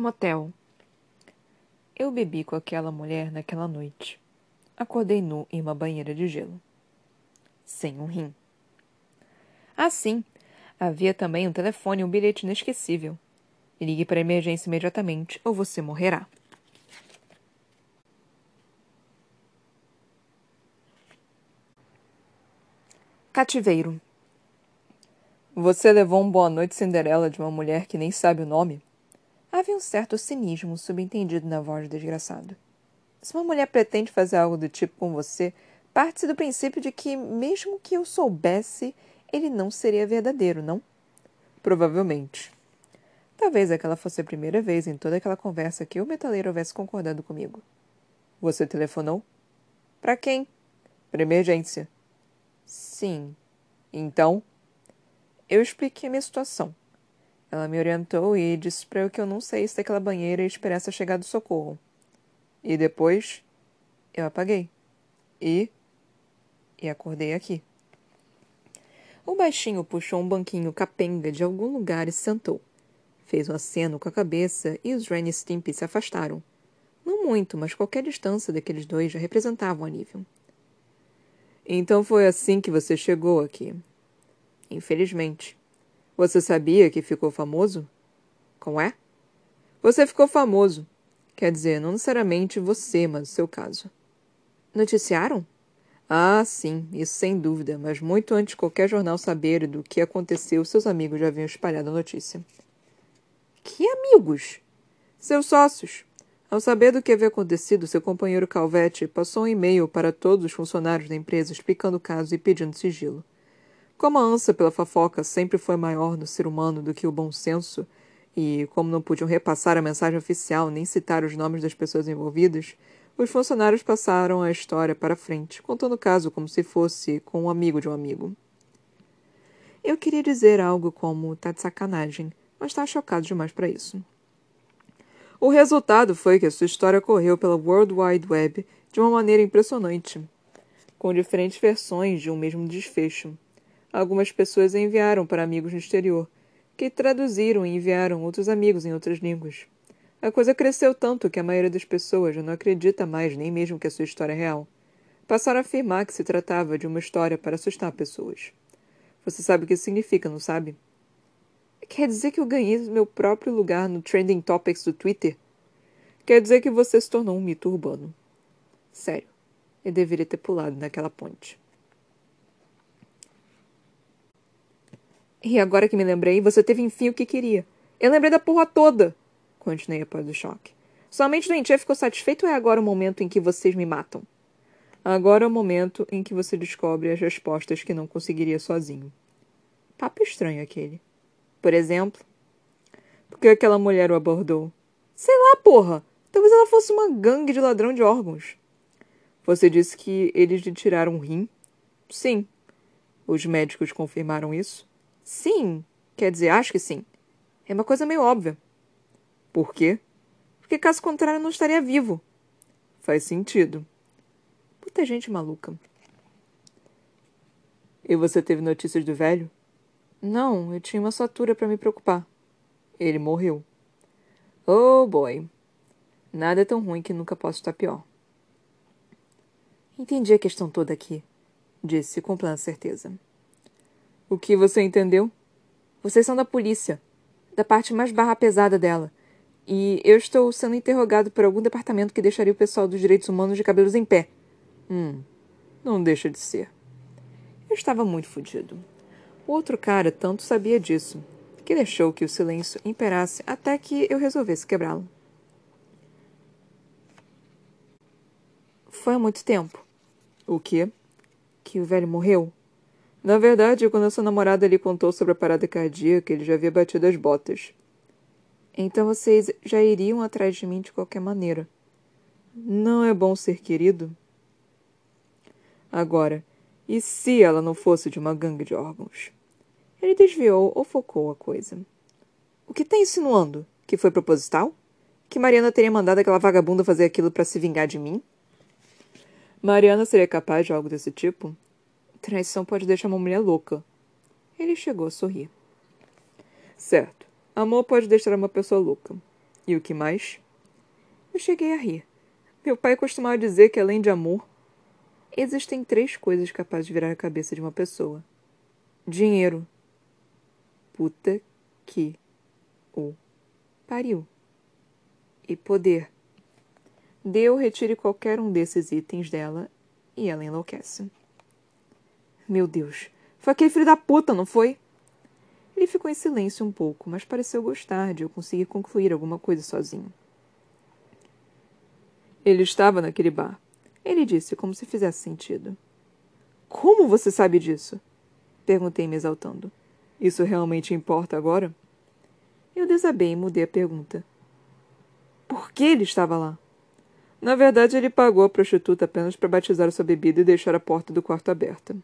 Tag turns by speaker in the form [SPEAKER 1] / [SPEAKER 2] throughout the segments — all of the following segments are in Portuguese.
[SPEAKER 1] Motel. Eu bebi com aquela mulher naquela noite. Acordei nu em uma banheira de gelo. Sem um rim. Ah, sim. Havia também um telefone e um bilhete inesquecível. Ligue para a emergência imediatamente ou você morrerá. Cativeiro. Você levou um boa noite Cinderela de uma mulher que nem sabe o nome? Havia um certo cinismo subentendido na voz do desgraçado. Se uma mulher pretende fazer algo do tipo com você, parte-se do princípio de que, mesmo que eu soubesse, ele não seria verdadeiro, não? Provavelmente. Talvez aquela fosse a primeira vez em toda aquela conversa que o metaleiro houvesse concordado comigo. Você telefonou? Para quem? Para emergência. Sim. Então? Eu expliquei minha situação. Ela me orientou e disse para eu que eu não saísse daquela banheira e esperasse a chegada do socorro. E depois, eu apaguei. E. E acordei aqui. O baixinho puxou um banquinho capenga de algum lugar e sentou. Fez um aceno com a cabeça e os Ren e Stimpy se afastaram. Não muito, mas qualquer distância daqueles dois já representava um alívio. Então foi assim que você chegou aqui. Infelizmente. Você sabia que ficou famoso? Como é? Você ficou famoso. Quer dizer, não necessariamente você, mas o seu caso. Noticiaram? Ah, sim, isso sem dúvida, mas muito antes de qualquer jornal saber do que aconteceu, seus amigos já haviam espalhado a notícia. Que amigos? Seus sócios. Ao saber do que havia acontecido, seu companheiro Calvete passou um e-mail para todos os funcionários da empresa explicando o caso e pedindo sigilo. Como a ânsia pela fofoca sempre foi maior no ser humano do que o bom senso, e como não podiam repassar a mensagem oficial nem citar os nomes das pessoas envolvidas, os funcionários passaram a história para frente, contando o caso como se fosse com um amigo de um amigo. Eu queria dizer algo como tá de sacanagem, mas estava chocado demais para isso. O resultado foi que a sua história correu pela World Wide Web de uma maneira impressionante, com diferentes versões de um mesmo desfecho. Algumas pessoas a enviaram para amigos no exterior, que traduziram e enviaram outros amigos em outras línguas. A coisa cresceu tanto que a maioria das pessoas já não acredita mais nem mesmo que a sua história é real. Passaram a afirmar que se tratava de uma história para assustar pessoas. Você sabe o que isso significa, não sabe? Quer dizer que eu ganhei meu próprio lugar no Trending Topics do Twitter? Quer dizer que você se tornou um mito urbano. Sério, eu deveria ter pulado naquela ponte. E agora que me lembrei, você teve enfim o que queria. Eu lembrei da porra toda! Continuei após o choque. Somente doentia ficou satisfeito ou é agora o momento em que vocês me matam? Agora é o momento em que você descobre as respostas que não conseguiria sozinho. Papo estranho aquele. Por exemplo, por que aquela mulher o abordou? Sei lá, porra! Talvez ela fosse uma gangue de ladrão de órgãos. Você disse que eles lhe tiraram um rim? Sim. Os médicos confirmaram isso? Sim. Quer dizer, acho que sim. É uma coisa meio óbvia. Por quê? Porque caso contrário eu não estaria vivo. Faz sentido. Puta gente maluca. E você teve notícias do velho? Não, eu tinha uma satura para me preocupar. Ele morreu. Oh, boy. Nada é tão ruim que nunca possa estar pior. Entendi a questão toda aqui, disse com plena certeza. O que você entendeu? Vocês são da polícia, da parte mais barra pesada dela. E eu estou sendo interrogado por algum departamento que deixaria o pessoal dos direitos humanos de cabelos em pé. Hum, não deixa de ser. Eu estava muito fodido. O outro cara tanto sabia disso, que deixou que o silêncio imperasse até que eu resolvesse quebrá-lo. Foi há muito tempo. O quê? Que o velho morreu? Na verdade, quando a sua namorada lhe contou sobre a parada cardíaca, ele já havia batido as botas. Então vocês já iriam atrás de mim de qualquer maneira. Não é bom ser querido? Agora, e se ela não fosse de uma gangue de órgãos? Ele desviou ou focou a coisa. O que está insinuando? Que foi proposital? Que Mariana teria mandado aquela vagabunda fazer aquilo para se vingar de mim? Mariana seria capaz de algo desse tipo? Traição pode deixar uma mulher louca. Ele chegou a sorrir. Certo. Amor pode deixar uma pessoa louca. E o que mais? Eu cheguei a rir. Meu pai costumava dizer que, além de amor, existem três coisas capazes de virar a cabeça de uma pessoa: dinheiro. Puta que o pariu. E poder. Deu retire qualquer um desses itens dela e ela enlouquece. Meu Deus, foi aquele filho da puta, não foi? Ele ficou em silêncio um pouco, mas pareceu gostar de eu conseguir concluir alguma coisa sozinho. Ele estava naquele bar. Ele disse, como se fizesse sentido. Como você sabe disso? Perguntei, me exaltando. Isso realmente importa agora? Eu desabei e mudei a pergunta. Por que ele estava lá? Na verdade, ele pagou a prostituta apenas para batizar sua bebida e deixar a porta do quarto aberta.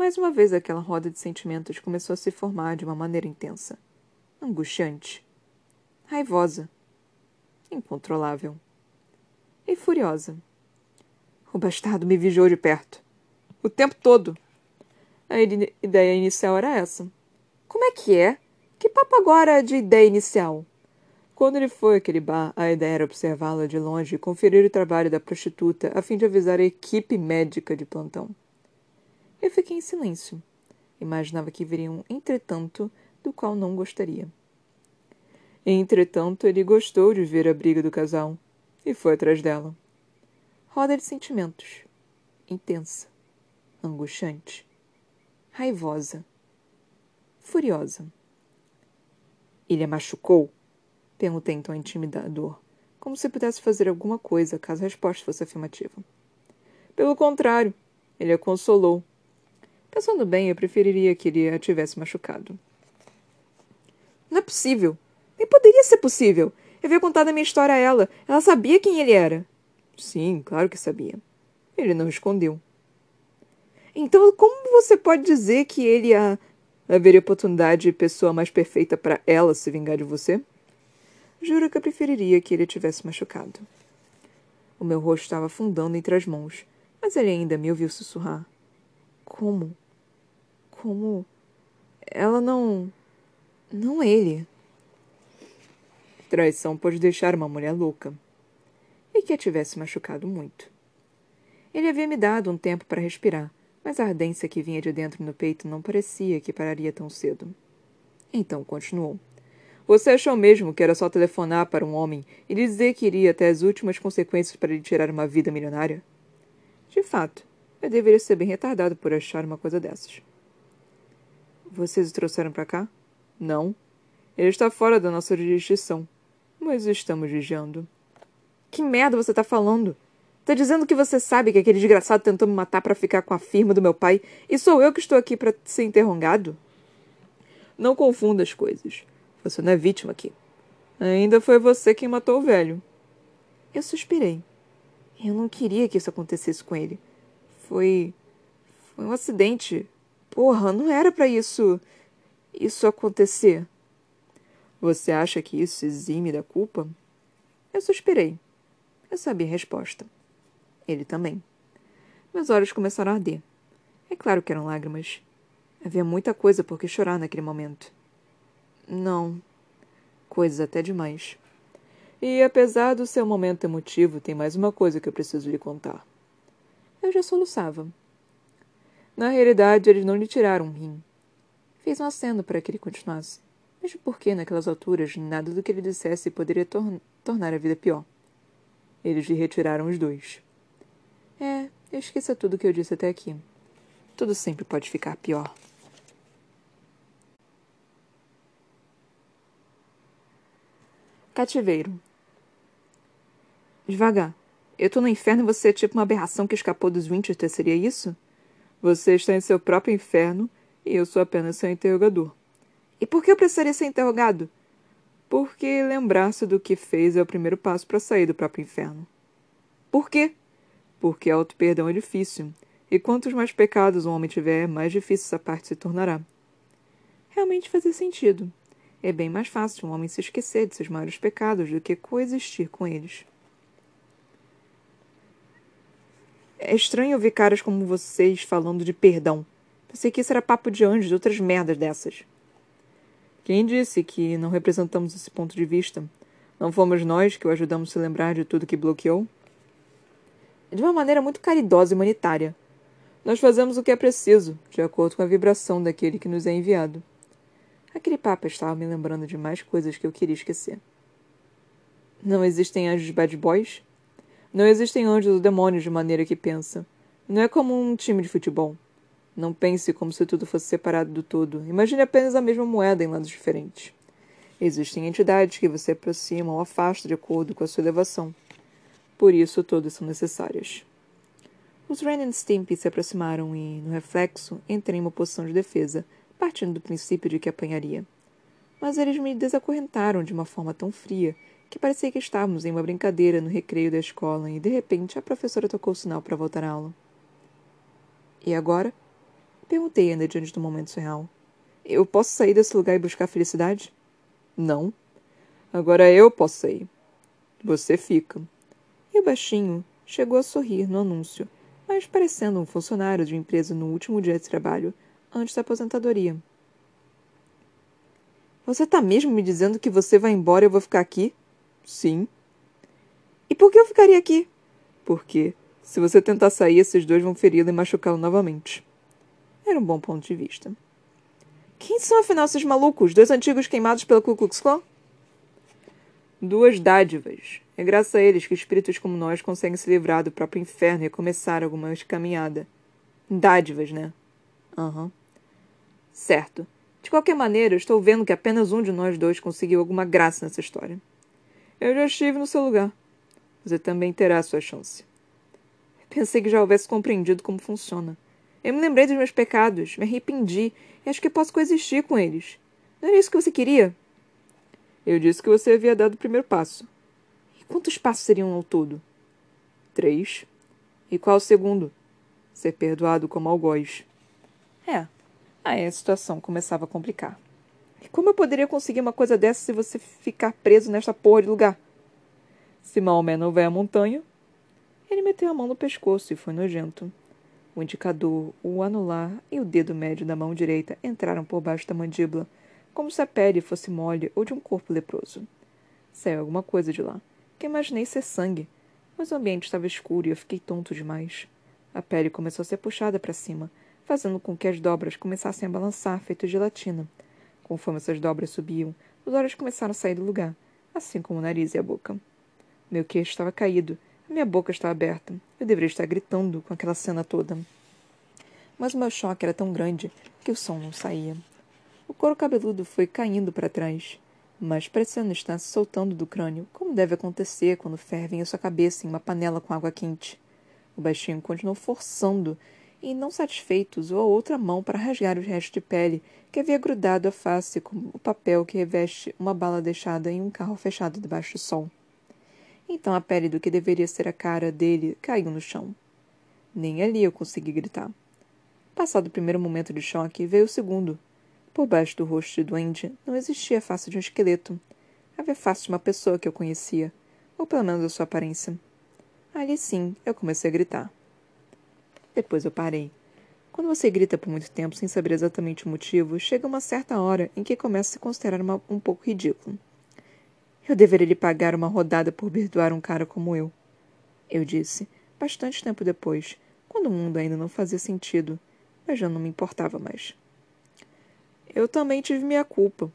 [SPEAKER 1] Mais uma vez aquela roda de sentimentos começou a se formar de uma maneira intensa. Angustiante. Raivosa. Incontrolável e furiosa. O bastardo me vigiou de perto. O tempo todo. A ideia inicial era essa. Como é que é? Que papo agora de ideia inicial? Quando ele foi àquele bar, a ideia era observá-la de longe e conferir o trabalho da prostituta a fim de avisar a equipe médica de plantão. Eu fiquei em silêncio. Imaginava que viria um entretanto do qual não gostaria. Entretanto, ele gostou de ver a briga do casal e foi atrás dela. Roda de sentimentos. Intensa. Angustiante. Raivosa. Furiosa. Ele a machucou? Perguntei então intimidador, como se pudesse fazer alguma coisa caso a resposta fosse afirmativa. Pelo contrário, ele a consolou. Pensando bem, eu preferiria que ele a tivesse machucado. Não é possível. Nem poderia ser possível. Eu havia contado a minha história a ela. Ela sabia quem ele era. Sim, claro que sabia. Ele não escondeu. Então, como você pode dizer que ele a haveria oportunidade de pessoa mais perfeita para ela se vingar de você? Juro que eu preferiria que ele tivesse machucado. O meu rosto estava afundando entre as mãos, mas ele ainda me ouviu sussurrar. Como? Como? Ela não. Não ele. Traição pode deixar uma mulher louca. E que a tivesse machucado muito. Ele havia me dado um tempo para respirar, mas a ardência que vinha de dentro no peito não parecia que pararia tão cedo. Então continuou. Você achou mesmo que era só telefonar para um homem e lhe dizer que iria até as últimas consequências para lhe tirar uma vida milionária? De fato, eu deveria ser bem retardado por achar uma coisa dessas. Vocês o trouxeram para cá? Não. Ele está fora da nossa jurisdição mas estamos vigiando. Que merda você tá falando? Tá dizendo que você sabe que aquele desgraçado tentou me matar para ficar com a firma do meu pai e sou eu que estou aqui para ser interrogado? Não confunda as coisas. Você não é vítima aqui. Ainda foi você quem matou o velho. Eu suspirei. Eu não queria que isso acontecesse com ele. Foi. Foi um acidente. Porra, não era para isso. isso acontecer. Você acha que isso exime da culpa? Eu suspirei. Eu sabia a resposta. Ele também. Meus olhos começaram a arder. É claro que eram lágrimas. Havia muita coisa por que chorar naquele momento. Não. Coisas até demais. E apesar do seu momento emotivo, tem mais uma coisa que eu preciso lhe contar. Eu já soluçava. Na realidade, eles não lhe tiraram um rim. Fiz um aceno para que ele continuasse mesmo porque, naquelas alturas, nada do que ele dissesse poderia tor tornar a vida pior. Eles lhe retiraram os dois. É, esqueça tudo o que eu disse até aqui. Tudo sempre pode ficar pior. Cativeiro. Devagar. Eu tô no inferno e você é tipo uma aberração que escapou dos Winchester, seria isso? Você está em seu próprio inferno e eu sou apenas seu interrogador. E por que eu precisaria ser interrogado? Porque lembrar-se do que fez é o primeiro passo para sair do próprio inferno. Por quê? Porque auto-perdão é difícil, e quantos mais pecados um homem tiver, mais difícil essa parte se tornará. Realmente fazia sentido. É bem mais fácil um homem se esquecer de seus maiores pecados do que coexistir com eles. É estranho ouvir caras como vocês falando de perdão. Pensei que isso era papo de anjos, outras merdas dessas. Quem disse que não representamos esse ponto de vista? Não fomos nós que o ajudamos a se lembrar de tudo que bloqueou? De uma maneira muito caridosa e humanitária. Nós fazemos o que é preciso, de acordo com a vibração daquele que nos é enviado. Aquele papo estava me lembrando de mais coisas que eu queria esquecer. Não existem anjos bad boys? Não existem anjos ou demônios de maneira que pensa. Não é como um time de futebol. Não pense como se tudo fosse separado do todo. Imagine apenas a mesma moeda em lados diferentes. Existem entidades que você aproxima ou afasta de acordo com a sua elevação. Por isso, todas são necessárias. Os Ren e Stimpy se aproximaram e, no reflexo, entrei em uma posição de defesa, partindo do princípio de que apanharia. Mas eles me desacorrentaram de uma forma tão fria que parecia que estávamos em uma brincadeira no recreio da escola e, de repente, a professora tocou o sinal para voltar à aula. E agora? Perguntei ainda diante do momento surreal. Eu posso sair desse lugar e buscar felicidade? Não. Agora eu posso sair. Você fica. E o baixinho chegou a sorrir no anúncio, mas parecendo um funcionário de uma empresa no último dia de trabalho, antes da aposentadoria. Você está mesmo me dizendo que você vai embora e eu vou ficar aqui? Sim. E por que eu ficaria aqui? Porque, se você tentar sair, esses dois vão feri-lo e machucá-lo novamente. Era um bom ponto de vista. Quem são afinal esses malucos? Dois antigos queimados pela Ku Klux Klan? Duas dádivas. É graças a eles que espíritos como nós conseguem se livrar do próprio inferno e recomeçar alguma caminhada. Dádivas, né? Aham. Uhum. Certo. De qualquer maneira, estou vendo que apenas um de nós dois conseguiu alguma graça nessa história. Eu já estive no seu lugar. Você também terá a sua chance. Pensei que já houvesse compreendido como funciona. Eu me lembrei dos meus pecados, me arrependi e acho que posso coexistir com eles. Não era isso que você queria? Eu disse que você havia dado o primeiro passo. E quantos passos seriam ao todo? Três. E qual o segundo? Ser perdoado como algoz. É. Aí a situação começava a complicar. Como eu poderia conseguir uma coisa dessa se você ficar preso nesta porra de lugar? Se Maomé não vai à montanha. Ele meteu a mão no pescoço e foi nojento. O indicador, o anular e o dedo médio da mão direita entraram por baixo da mandíbula, como se a pele fosse mole ou de um corpo leproso. Saiu alguma coisa de lá, que imaginei ser sangue, mas o ambiente estava escuro e eu fiquei tonto demais. A pele começou a ser puxada para cima, fazendo com que as dobras começassem a balançar, feito gelatina. Conforme essas dobras subiam, os olhos começaram a sair do lugar, assim como o nariz e a boca. Meu queixo estava caído minha boca está aberta. Eu deveria estar gritando com aquela cena toda. Mas o meu choque era tão grande que o som não saía. O couro cabeludo foi caindo para trás, mas parecendo estar se soltando do crânio, como deve acontecer quando fervem a sua cabeça em uma panela com água quente. O baixinho continuou forçando e, não satisfeito, usou a outra mão para rasgar os restos de pele que havia grudado à face como o papel que reveste uma bala deixada em um carro fechado debaixo do sol. Então a pele do que deveria ser a cara dele caiu no chão. Nem ali eu consegui gritar. Passado o primeiro momento de choque, veio o segundo. Por baixo do rosto de duende não existia a face de um esqueleto. Havia a face de uma pessoa que eu conhecia, ou pelo menos a sua aparência. Ali sim, eu comecei a gritar. Depois eu parei. Quando você grita por muito tempo sem saber exatamente o motivo, chega uma certa hora em que começa a se considerar uma, um pouco ridículo. Eu deveria lhe pagar uma rodada por perdoar um cara como eu. Eu disse, bastante tempo depois, quando o mundo ainda não fazia sentido, mas já não me importava mais. Eu também tive minha culpa,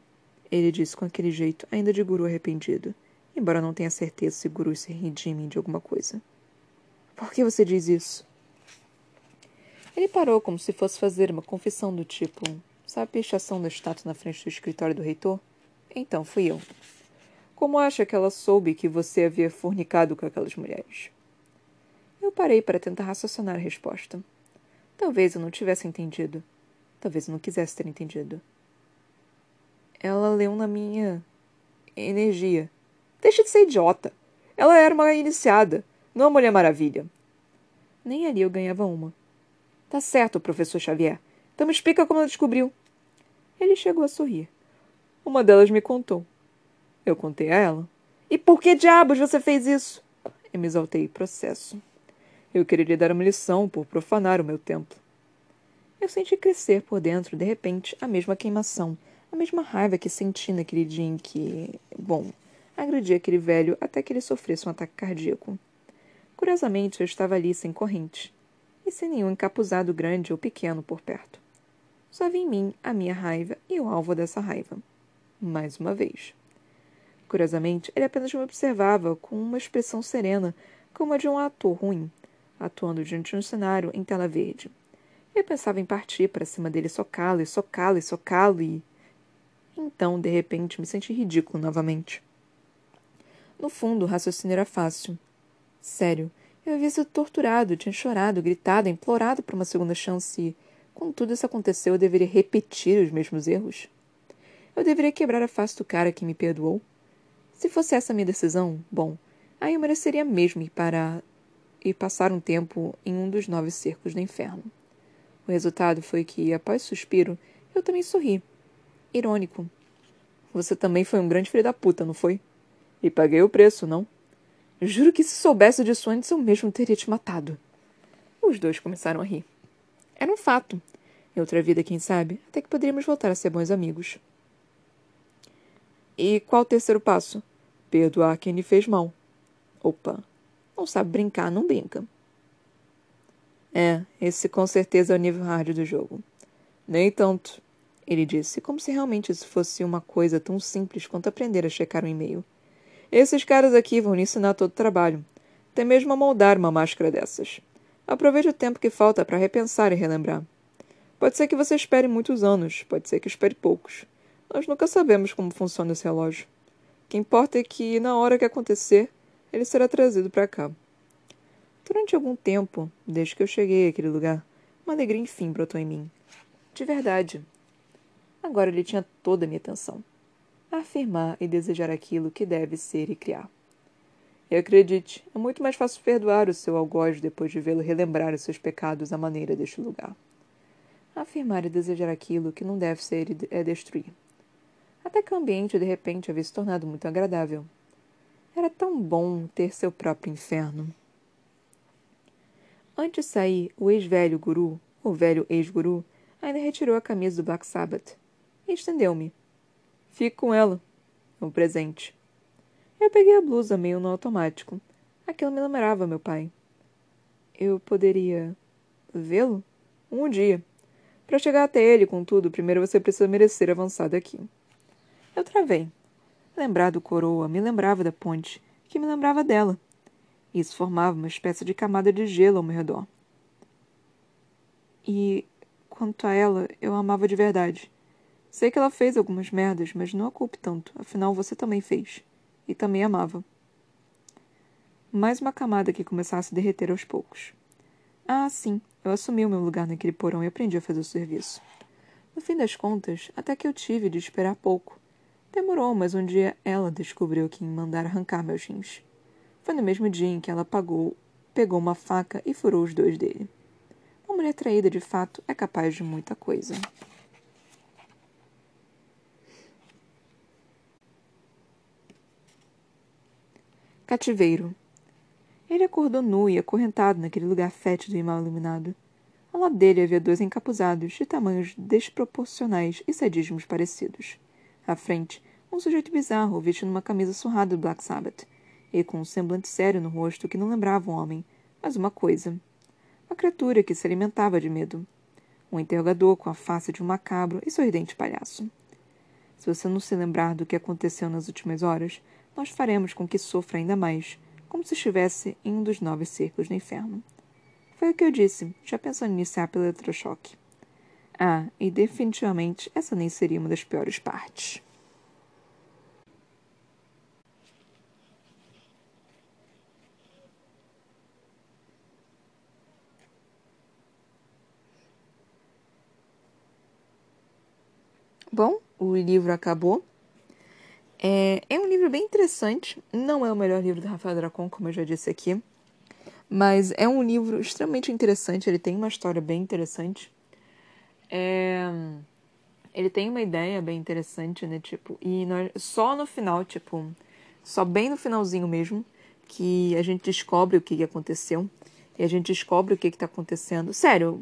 [SPEAKER 1] ele disse com aquele jeito ainda de guru arrependido, embora não tenha certeza se gurus se redimem de alguma coisa. Por que você diz isso? Ele parou como se fosse fazer uma confissão do tipo: Sabe a pichação da estátua na frente do escritório do reitor? Então fui eu. Como acha que ela soube que você havia fornicado com aquelas mulheres? Eu parei para tentar raciocinar a resposta. Talvez eu não tivesse entendido. Talvez eu não quisesse ter entendido. Ela leu na minha energia. Deixa de ser idiota. Ela era uma iniciada, não uma Mulher Maravilha. Nem ali eu ganhava uma. Tá certo, professor Xavier. Então me explica como ela descobriu. Ele chegou a sorrir. Uma delas me contou. Eu contei a ela. E por que diabos você fez isso? Eu me exaltei processo. Eu queria lhe dar uma lição por profanar o meu templo. Eu senti crescer por dentro, de repente, a mesma queimação, a mesma raiva que senti naquele dia em que. Bom, agredir aquele velho até que ele sofresse um ataque cardíaco. Curiosamente, eu estava ali sem corrente, e sem nenhum encapuzado grande ou pequeno por perto. Só vi em mim a minha raiva e o alvo dessa raiva. Mais uma vez. Curiosamente, ele apenas me observava com uma expressão serena, como a de um ator ruim, atuando diante de um cenário em tela verde. Eu pensava em partir para cima dele, socá-lo e socá-lo e socá-lo e. Então, de repente, me senti ridículo novamente. No fundo, o raciocínio era fácil. Sério, eu havia sido torturado, tinha chorado, gritado, implorado por uma segunda chance quando tudo isso aconteceu, eu deveria repetir os mesmos erros? Eu deveria quebrar a face do cara que me perdoou? Se fosse essa a minha decisão, bom, aí eu mereceria mesmo ir para e passar um tempo em um dos nove cercos do inferno. O resultado foi que, após suspiro, eu também sorri. Irônico. Você também foi um grande filho da puta, não foi? E paguei o preço, não? Juro que se soubesse disso antes eu mesmo teria te matado. Os dois começaram a rir. Era um fato. Em outra vida, quem sabe, até que poderíamos voltar a ser bons amigos. E qual o terceiro passo? Perdoar quem lhe fez mal. Opa, não sabe brincar, não brinca. É, esse com certeza é o nível hard do jogo. Nem tanto, ele disse, como se realmente isso fosse uma coisa tão simples quanto aprender a checar um e-mail. Esses caras aqui vão lhe ensinar todo o trabalho, até mesmo a moldar uma máscara dessas. Aproveite o tempo que falta para repensar e relembrar. Pode ser que você espere muitos anos, pode ser que espere poucos. Nós nunca sabemos como funciona esse relógio. O que importa é que, na hora que acontecer, ele será trazido para cá. Durante algum tempo, desde que eu cheguei àquele lugar, uma alegria enfim brotou em mim. De verdade. Agora ele tinha toda a minha atenção. Afirmar e desejar aquilo que deve ser e criar. E acredite, é muito mais fácil perdoar o seu algoz depois de vê-lo relembrar os seus pecados à maneira deste lugar. Afirmar e desejar aquilo que não deve ser é destruir até que o ambiente de repente havia se tornado muito agradável. Era tão bom ter seu próprio inferno. Antes de sair, o ex-velho guru, o velho ex-guru, ainda retirou a camisa do Black Sabbath e estendeu-me. Fique com ela. É um presente. Eu peguei a blusa meio no automático. Aquilo me lembrava meu pai. Eu poderia vê-lo? Um dia. Para chegar até ele, contudo, primeiro você precisa merecer avançar daqui. Eu travei. Lembrar do coroa me lembrava da ponte, que me lembrava dela. Isso formava uma espécie de camada de gelo ao meu redor. E, quanto a ela, eu amava de verdade. Sei que ela fez algumas merdas, mas não a culpe tanto, afinal você também fez. E também amava. Mais uma camada que começasse a derreter aos poucos. Ah, sim, eu assumi o meu lugar naquele porão e aprendi a fazer o serviço. No fim das contas, até que eu tive de esperar pouco Demorou, mas um dia ela descobriu que mandar arrancar meus rins. Foi no mesmo dia em que ela pagou, pegou uma faca e furou os dois dele. Uma mulher traída, de fato, é capaz de muita coisa. Cativeiro. Ele acordou nu e acorrentado naquele lugar fétido e mal iluminado. Ao lado dele havia dois encapuzados, de tamanhos desproporcionais e sadismos parecidos. À frente, um sujeito bizarro, vestindo uma camisa surrada do Black Sabbath, e com um semblante sério no rosto que não lembrava um homem, mas uma coisa. Uma criatura que se alimentava de medo. Um interrogador com a face de um macabro e sorridente palhaço. Se você não se lembrar do que aconteceu nas últimas horas, nós faremos com que sofra ainda mais, como se estivesse em um dos nove cercos do inferno. Foi o que eu disse, já pensando em iniciar pelo eletrochoque. Ah, e definitivamente essa nem seria uma das piores partes. Bom, o livro acabou. É, é, um livro bem interessante. Não é o melhor livro do Rafael Dracon, como eu já disse aqui. Mas é um livro extremamente interessante. Ele tem uma história bem interessante. É... Ele tem uma ideia bem interessante, né? Tipo, e nós... só no final, tipo, só bem no finalzinho mesmo, que a gente descobre o que aconteceu. E a gente descobre o que está acontecendo. Sério,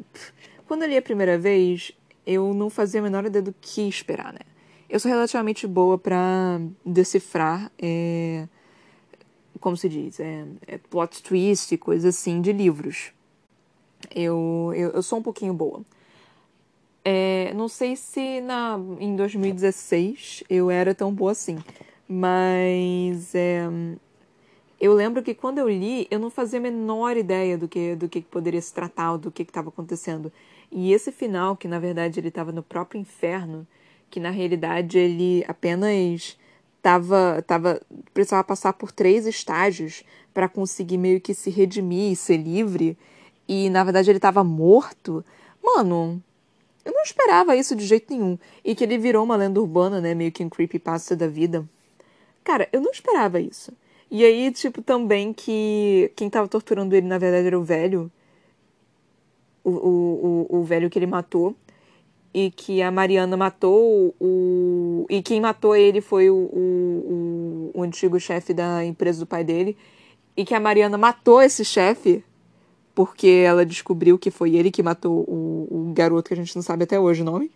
[SPEAKER 1] quando eu li a primeira vez, eu não fazia a menor ideia do que esperar, né? Eu sou relativamente boa para decifrar, é, como se diz, é, é plot twist e coisas assim de livros. Eu, eu, eu sou um pouquinho boa. É, não sei se na, em 2016 eu era tão boa assim, mas é, eu lembro que quando eu li, eu não fazia a menor ideia do que, do que poderia se tratar, do que estava acontecendo. E esse final, que na verdade ele estava no próprio inferno, que na realidade ele apenas tava, tava precisava passar por três estágios para conseguir meio que se redimir e ser livre, e na verdade ele estava morto. Mano, eu não esperava isso de jeito nenhum. E que ele virou uma lenda urbana, né, meio que um creepypasta da vida. Cara, eu não esperava isso. E aí, tipo, também que quem tava torturando ele, na verdade, era o velho. O, o, o, o velho que ele matou e que a Mariana matou o. E quem matou ele foi o, o, o antigo chefe da empresa do pai dele. E que a Mariana matou esse chefe porque ela descobriu que foi ele que matou o, o garoto que a gente não sabe até hoje o nome.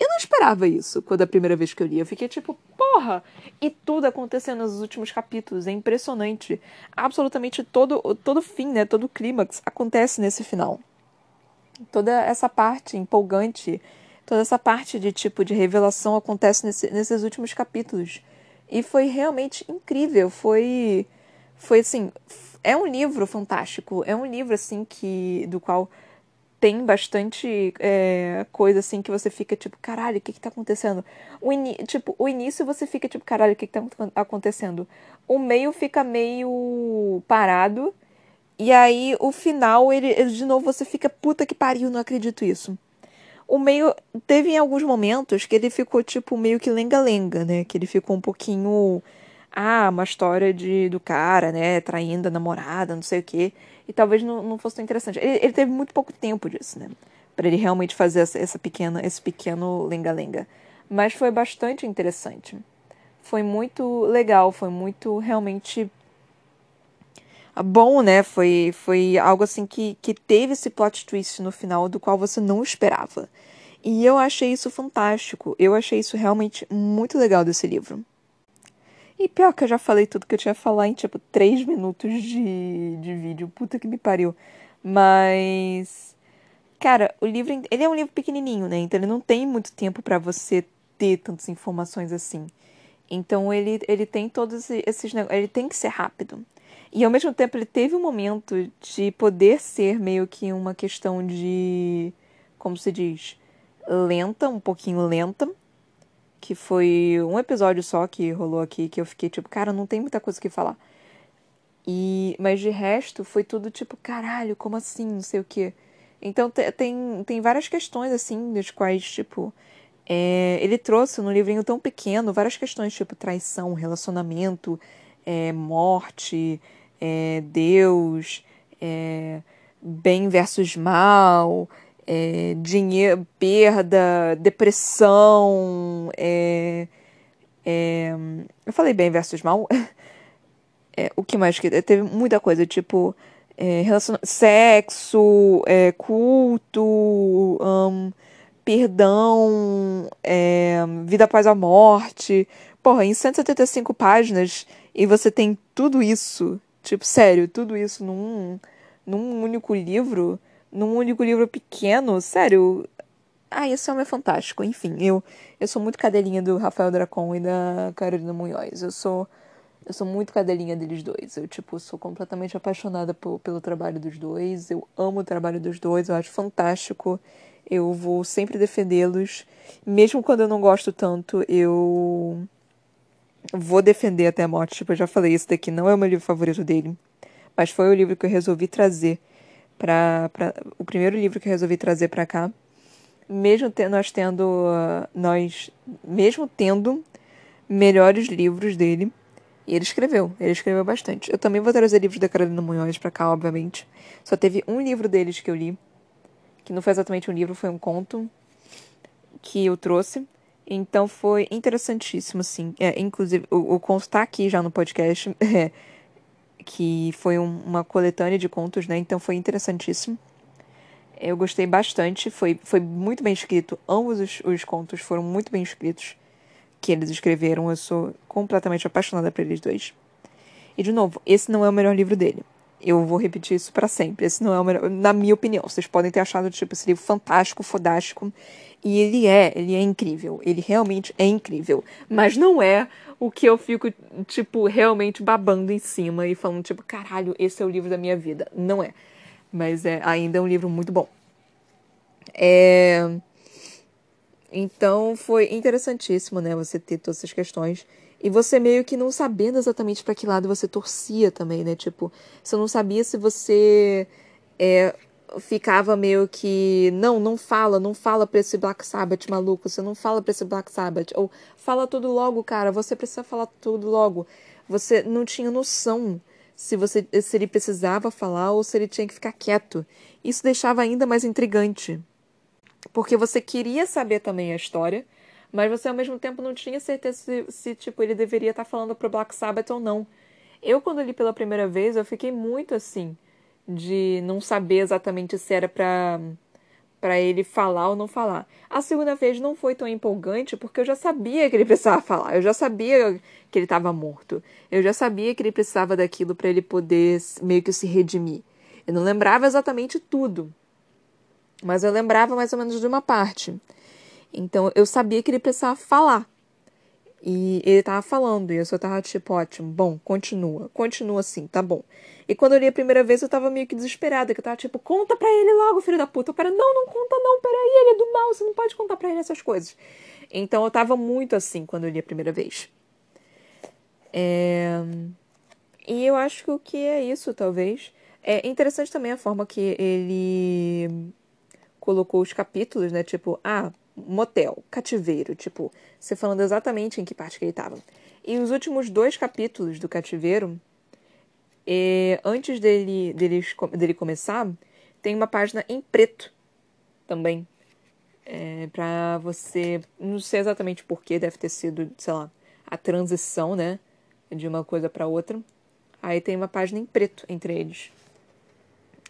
[SPEAKER 1] Eu não esperava isso quando a primeira vez que eu li. Eu fiquei tipo, porra! E tudo acontecendo nos últimos capítulos. É impressionante. Absolutamente todo todo fim, né? Todo clímax acontece nesse final toda essa parte empolgante, toda essa parte de tipo de revelação acontece nesse, nesses últimos capítulos. E foi realmente incrível, foi foi assim, é um livro fantástico, é um livro assim que do qual tem bastante é, coisa assim que você fica tipo, caralho, o que que tá acontecendo? O tipo, o início você fica tipo, caralho, o que que tá acontecendo? O meio fica meio parado e aí, o final, ele, ele, de novo, você fica, puta que pariu, não acredito isso. O meio. Teve em alguns momentos que ele ficou, tipo, meio que lenga-lenga, né? Que ele ficou um pouquinho. Ah, uma história de, do cara, né? Traindo a namorada, não sei o quê. E talvez não, não fosse tão interessante. Ele, ele teve muito pouco tempo disso, né? Pra ele realmente fazer essa, essa pequena, esse pequeno lenga-lenga. Mas foi bastante interessante. Foi muito legal, foi muito realmente bom, né? Foi, foi algo assim que, que teve esse plot twist no final do qual você não esperava. E eu achei isso fantástico. Eu achei isso realmente muito legal desse livro. E pior que eu já falei tudo que eu tinha a falar em, tipo, três minutos de, de vídeo. Puta que me pariu. Mas. Cara, o livro. Ele é um livro pequenininho, né? Então ele não tem muito tempo para você ter tantas informações assim. Então ele, ele tem todos esses. Ele tem que ser rápido. E ao mesmo tempo ele teve um momento de poder ser meio que uma questão de. Como se diz? Lenta, um pouquinho lenta. Que foi um episódio só que rolou aqui que eu fiquei tipo, cara, não tem muita coisa que falar. E, mas de resto foi tudo tipo, caralho, como assim? Não sei o quê. Então tem, tem várias questões assim, das quais, tipo, é, ele trouxe no livrinho tão pequeno várias questões, tipo traição, relacionamento, é, morte, é, Deus, é, bem versus mal, é, dinheiro, perda, depressão. É, é, eu falei bem versus mal. É, o que mais que teve muita coisa tipo é, sexo, culto, perdão, vida após a morte. Porra, em 175 páginas e você tem tudo isso Tipo, sério, tudo isso num, num único livro, num único livro pequeno, sério. Ah, esse homem é fantástico. Enfim, eu, eu sou muito cadelinha do Rafael Dracon e da Carolina Munhoz. Eu sou eu sou muito cadelinha deles dois. Eu, tipo, sou completamente apaixonada pelo trabalho dos dois. Eu amo o trabalho dos dois, eu acho fantástico. Eu vou sempre defendê-los. Mesmo quando eu não gosto tanto, eu vou defender até a morte. Tipo, eu já falei, isso daqui não é o meu livro favorito dele. Mas foi o livro que eu resolvi trazer para o primeiro livro que eu resolvi trazer para cá. Mesmo nós tendo nós mesmo tendo melhores livros dele, e ele escreveu, ele escreveu bastante. Eu também vou trazer livros da Carolina Munhoz para cá, obviamente. Só teve um livro deles que eu li, que não foi exatamente um livro, foi um conto que eu trouxe. Então foi interessantíssimo, sim. É, inclusive, o, o conto está aqui já no podcast, é, que foi um, uma coletânea de contos, né? Então foi interessantíssimo. Eu gostei bastante, foi, foi muito bem escrito. Ambos os, os contos foram muito bem escritos que eles escreveram. Eu sou completamente apaixonada por eles dois. E, de novo, esse não é o melhor livro dele. Eu vou repetir isso para sempre. Esse não é o melhor, na minha opinião. Vocês podem ter achado tipo esse livro fantástico, fodástico, e ele é, ele é incrível. Ele realmente é incrível, mas não é o que eu fico tipo realmente babando em cima e falando tipo, caralho, esse é o livro da minha vida. Não é. Mas é ainda é um livro muito bom. É então foi interessantíssimo, né, você ter todas essas questões e você meio que não sabendo exatamente para que lado você torcia também, né? Tipo, você não sabia se você é, ficava meio que não, não fala, não fala pra esse Black Sabbath maluco, você não fala pra esse Black Sabbath, ou fala tudo logo, cara, você precisa falar tudo logo. Você não tinha noção se você se ele precisava falar ou se ele tinha que ficar quieto. Isso deixava ainda mais intrigante. Porque você queria saber também a história, mas você ao mesmo tempo não tinha certeza se, se tipo, ele deveria estar falando pro Black Sabbath ou não. Eu, quando li pela primeira vez, eu fiquei muito assim, de não saber exatamente se era pra, pra ele falar ou não falar. A segunda vez não foi tão empolgante, porque eu já sabia que ele precisava falar, eu já sabia que ele estava morto, eu já sabia que ele precisava daquilo para ele poder meio que se redimir. Eu não lembrava exatamente tudo, mas eu lembrava mais ou menos de uma parte. Então eu sabia que ele precisava falar. E ele tava falando, e eu só tava tipo, ótimo, bom, continua, continua assim, tá bom. E quando eu li a primeira vez, eu tava meio que desesperada, que eu tava tipo, conta pra ele logo, filho da puta. O cara, não, não conta não, peraí, ele é do mal, você não pode contar pra ele essas coisas. Então eu tava muito assim quando eu li a primeira vez. É... E eu acho que o que é isso, talvez. É interessante também a forma que ele colocou os capítulos, né? Tipo, ah, motel, cativeiro, tipo, você falando exatamente em que parte que ele estava. E os últimos dois capítulos do cativeiro, é, antes dele, dele, dele começar, tem uma página em preto também. É, para você. Não sei exatamente porquê, deve ter sido, sei lá, a transição, né? De uma coisa para outra. Aí tem uma página em preto entre eles.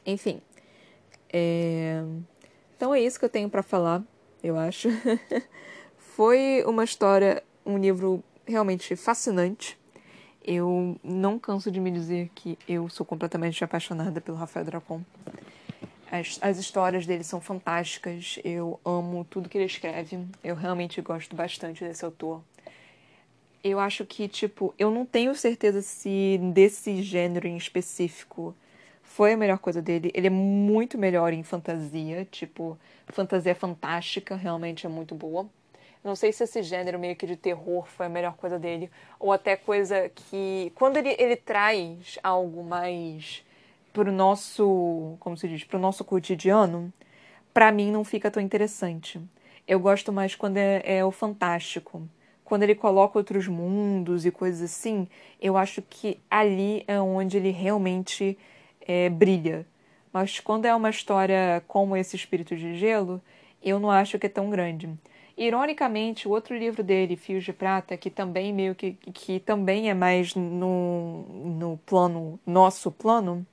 [SPEAKER 1] Enfim. É... Então é isso que eu tenho para falar eu acho. Foi uma história, um livro realmente fascinante. Eu não canso de me dizer que eu sou completamente apaixonada pelo Rafael Dracon. As, as histórias dele são fantásticas, eu amo tudo que ele escreve, eu realmente gosto bastante desse autor. Eu acho que, tipo, eu não tenho certeza se desse gênero em específico foi a melhor coisa dele. Ele é muito melhor em fantasia, tipo, fantasia fantástica, realmente é muito boa. Não sei se esse gênero meio que de terror foi a melhor coisa dele, ou até coisa que. Quando ele, ele traz algo mais pro nosso. Como se diz? Pro nosso cotidiano, para mim não fica tão interessante. Eu gosto mais quando é, é o fantástico. Quando ele coloca outros mundos e coisas assim, eu acho que ali é onde ele realmente é, brilha. Mas quando é uma história como esse Espírito de Gelo, eu não acho que é tão grande. Ironicamente, o outro livro dele, Fios de Prata, que também meio que, que também é mais no, no plano, nosso plano,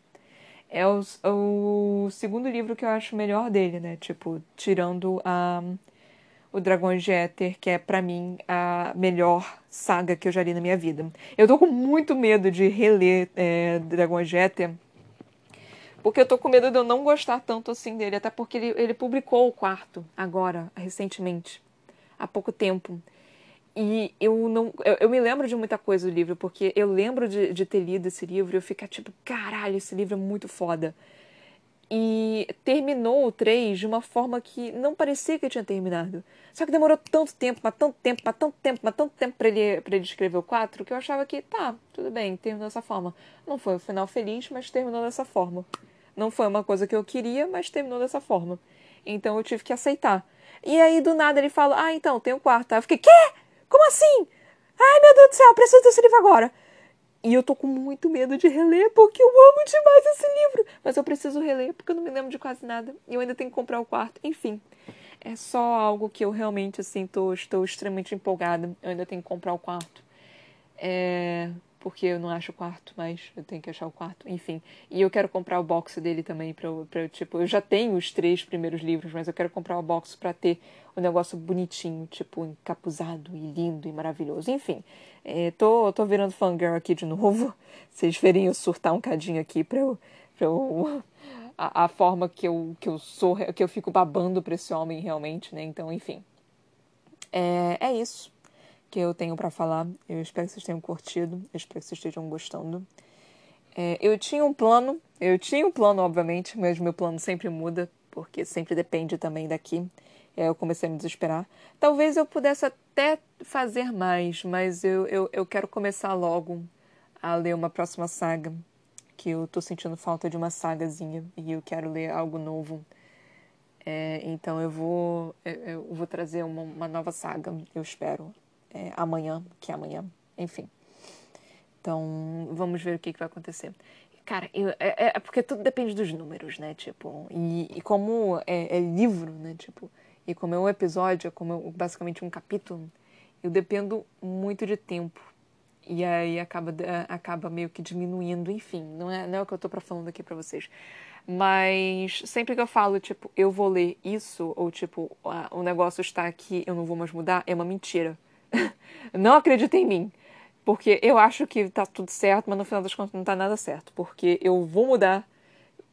[SPEAKER 1] é o, o segundo livro que eu acho melhor dele, né? Tipo, tirando a, o Dragões de Éter, que é para mim a melhor saga que eu já li na minha vida. Eu tô com muito medo de reler é, Dragões de Éter, porque eu tô com medo de eu não gostar tanto assim dele, até porque ele, ele publicou o quarto agora, recentemente, há pouco tempo. E eu não. Eu, eu, me lembro de muita coisa do livro, porque eu lembro de, de ter lido esse livro e eu ficar tipo, caralho, esse livro é muito foda. E terminou o 3 de uma forma que não parecia que tinha terminado. Só que demorou tanto tempo, mas tanto tempo, mas tanto tempo, mas tanto tempo pra ele, pra ele escrever o 4 que eu achava que, tá, tudo bem, terminou dessa forma. Não foi um final feliz, mas terminou dessa forma. Não foi uma coisa que eu queria, mas terminou dessa forma. Então eu tive que aceitar. E aí, do nada, ele fala: Ah, então, tem um quarto. Aí eu fiquei: Quê? Como assim? Ai, meu Deus do céu, preciso desse livro agora. E eu tô com muito medo de reler, porque eu amo demais esse livro. Mas eu preciso reler, porque eu não me lembro de quase nada. E eu ainda tenho que comprar o quarto. Enfim, é só algo que eu realmente, assim, tô, estou extremamente empolgada. Eu ainda tenho que comprar o quarto. É... porque eu não acho o quarto, mas eu tenho que achar o quarto, enfim. E eu quero comprar o box dele também pra, pra tipo, eu já tenho os três primeiros livros, mas eu quero comprar o box pra ter um negócio bonitinho, tipo, encapuzado e lindo e maravilhoso. Enfim, é, tô, tô virando fangirl aqui de novo. Vocês verem eu surtar um cadinho aqui pra eu. Pra eu a, a forma que eu, que eu sou, que eu fico babando pra esse homem realmente, né? Então, enfim. É, é isso que eu tenho para falar. Eu espero que vocês tenham curtido, eu espero que vocês estejam gostando. É, eu tinha um plano, eu tinha um plano, obviamente, mas meu plano sempre muda, porque sempre depende também daqui. É, eu comecei a me desesperar. Talvez eu pudesse até fazer mais, mas eu, eu, eu quero começar logo a ler uma próxima saga, que eu tô sentindo falta de uma sagazinha e eu quero ler algo novo. É, então eu vou, eu, eu vou trazer uma, uma nova saga, eu espero é, amanhã, que é amanhã, enfim. Então, vamos ver o que, que vai acontecer. Cara, eu, é, é, é, porque tudo depende dos números, né? Tipo, e, e como é, é, livro, né? Tipo, e como é um episódio, é como é basicamente um capítulo, eu dependo muito de tempo. E aí acaba, acaba meio que diminuindo, enfim, não é, não é o que eu tô pra falando aqui pra vocês. Mas sempre que eu falo, tipo, eu vou ler isso, ou tipo, o negócio está aqui, eu não vou mais mudar, é uma mentira não acredita em mim. Porque eu acho que tá tudo certo, mas no final das contas não tá nada certo. Porque eu vou mudar.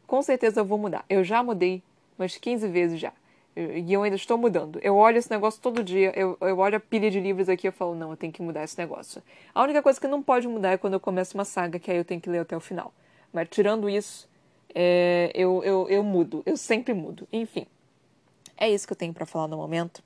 [SPEAKER 1] Com certeza eu vou mudar. Eu já mudei umas 15 vezes já. E eu ainda estou mudando. Eu olho esse negócio todo dia. Eu, eu olho a pilha de livros aqui e falo, não, eu tenho que mudar esse negócio. A única coisa que não pode mudar é quando eu começo uma saga, que aí eu tenho que ler até o final. Mas tirando isso, é, eu, eu, eu mudo. Eu sempre mudo. Enfim. É isso que eu tenho para falar no momento.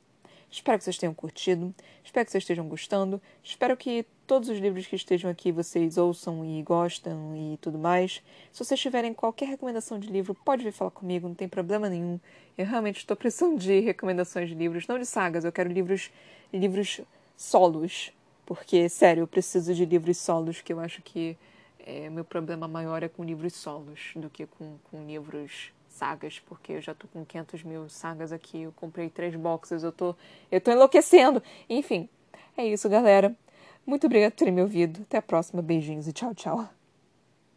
[SPEAKER 1] Espero que vocês tenham curtido, espero que vocês estejam gostando, espero que todos os livros que estejam aqui vocês ouçam e gostam e tudo mais. Se vocês tiverem qualquer recomendação de livro, pode vir falar comigo, não tem problema nenhum. Eu realmente estou precisando de recomendações de livros, não de sagas, eu quero livros, livros solos, porque, sério, eu preciso de livros solos, que eu acho que é, meu problema maior é com livros solos do que com, com livros sagas, porque eu já tô com 500 mil sagas aqui, eu comprei três boxes, eu tô, eu tô enlouquecendo. Enfim, é isso, galera. Muito obrigada por terem me ouvido. Até a próxima. Beijinhos e tchau, tchau.